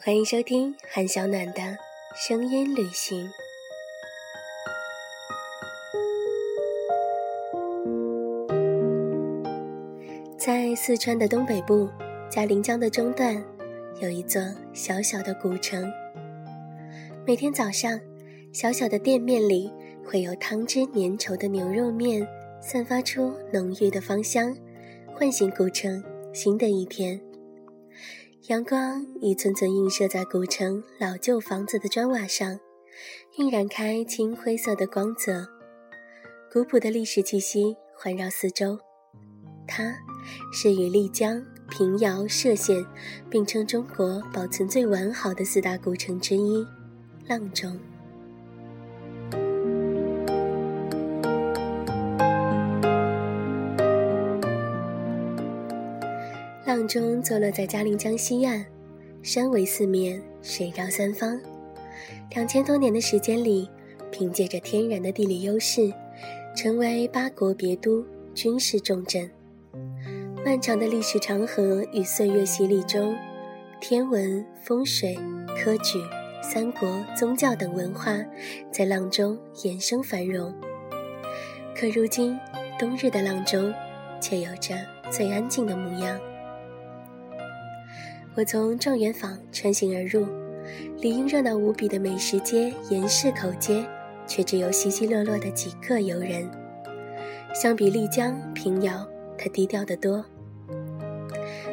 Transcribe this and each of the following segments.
欢迎收听韩小暖的声音旅行。在四川的东北部，嘉陵江的中段，有一座小小的古城。每天早上，小小的店面里会有汤汁粘稠的牛肉面，散发出浓郁的芳香，唤醒古城新的一天。阳光一寸寸映射在古城老旧房子的砖瓦上，晕染开青灰色的光泽。古朴的历史气息环绕四周。它是与丽江、平遥、歙县并称中国保存最完好的四大古城之一——阆中。阆中坐落在嘉陵江西岸，山围四面，水绕三方。两千多年的时间里，凭借着天然的地理优势，成为八国别都、军事重镇。漫长的历史长河与岁月洗礼中，天文、风水、科举、三国、宗教等文化在阆中衍生繁荣。可如今，冬日的阆中却有着最安静的模样。我从状元坊穿行而入，理应热闹无比的美食街、严市口街，却只有稀稀落落的几个游人。相比丽江、平遥，它低调得多。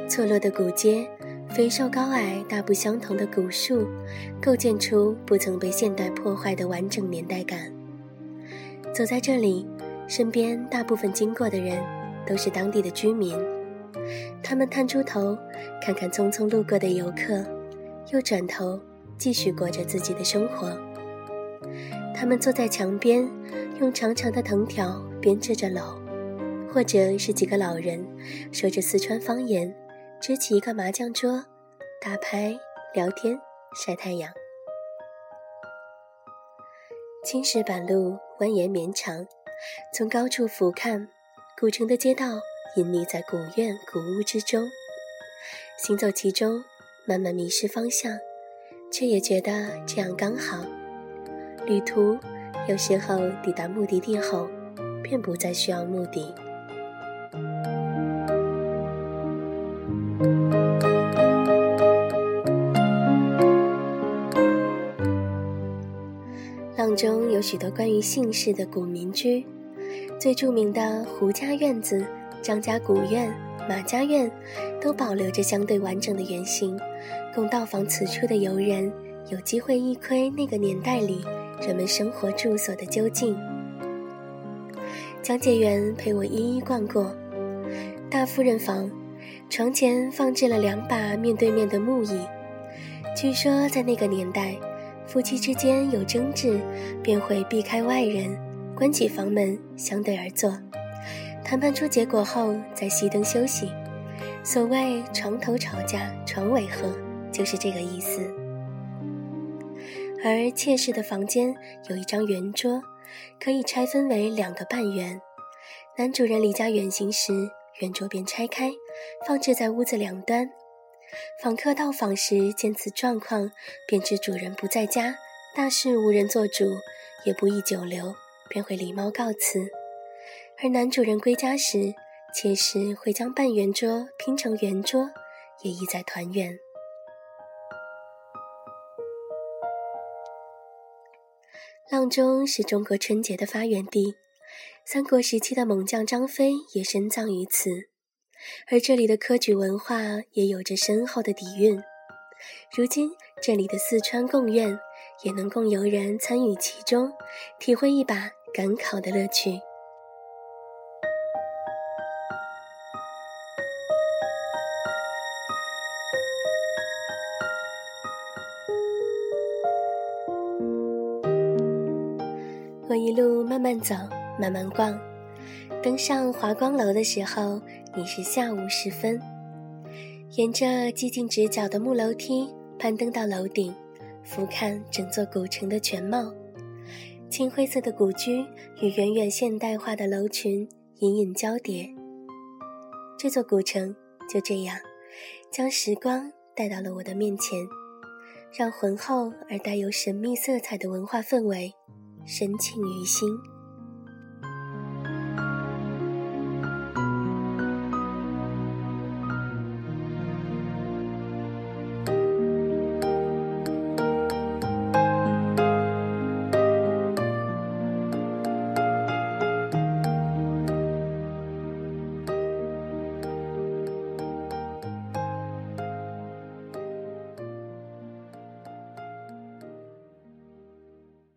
错落的古街，肥瘦高矮大不相同的古树，构建出不曾被现代破坏的完整年代感。走在这里，身边大部分经过的人，都是当地的居民。他们探出头，看看匆匆路过的游客，又转头继续过着自己的生活。他们坐在墙边，用长长的藤条编织着篓，或者是几个老人说着四川方言，支起一个麻将桌，打牌、聊天、晒太阳。青石板路蜿蜒绵长，从高处俯瞰，古城的街道。隐匿在古院古屋之中，行走其中，慢慢迷失方向，却也觉得这样刚好。旅途有时候抵达目的地后，便不再需要目的。阆中有许多关于姓氏的古民居，最著名的胡家院子。张家古院、马家院都保留着相对完整的原型，供到访此处的游人有机会一窥那个年代里人们生活住所的究竟。讲解员陪我一一逛过大夫人房，床前放置了两把面对面的木椅，据说在那个年代，夫妻之间有争执，便会避开外人，关起房门相对而坐。谈判出结果后，再熄灯休息。所谓“床头吵架床尾和”，就是这个意思。而妾室的房间有一张圆桌，可以拆分为两个半圆。男主人离家远行时，圆桌便拆开，放置在屋子两端。访客到访时见此状况，便知主人不在家，大事无人做主，也不宜久留，便会礼貌告辞。而男主人归家时，妾室会将半圆桌拼成圆桌，也意在团圆。阆中是中国春节的发源地，三国时期的猛将张飞也深葬于此，而这里的科举文化也有着深厚的底蕴。如今，这里的四川贡院也能供游人参与其中，体会一把赶考的乐趣。我一路慢慢走，慢慢逛。登上华光楼的时候，已是下午时分。沿着几近直角的木楼梯攀登到楼顶，俯瞰整座古城的全貌。青灰色的古居与远远现代化的楼群隐隐交叠。这座古城就这样，将时光带到了我的面前。让浑厚而带有神秘色彩的文化氛围深沁于心。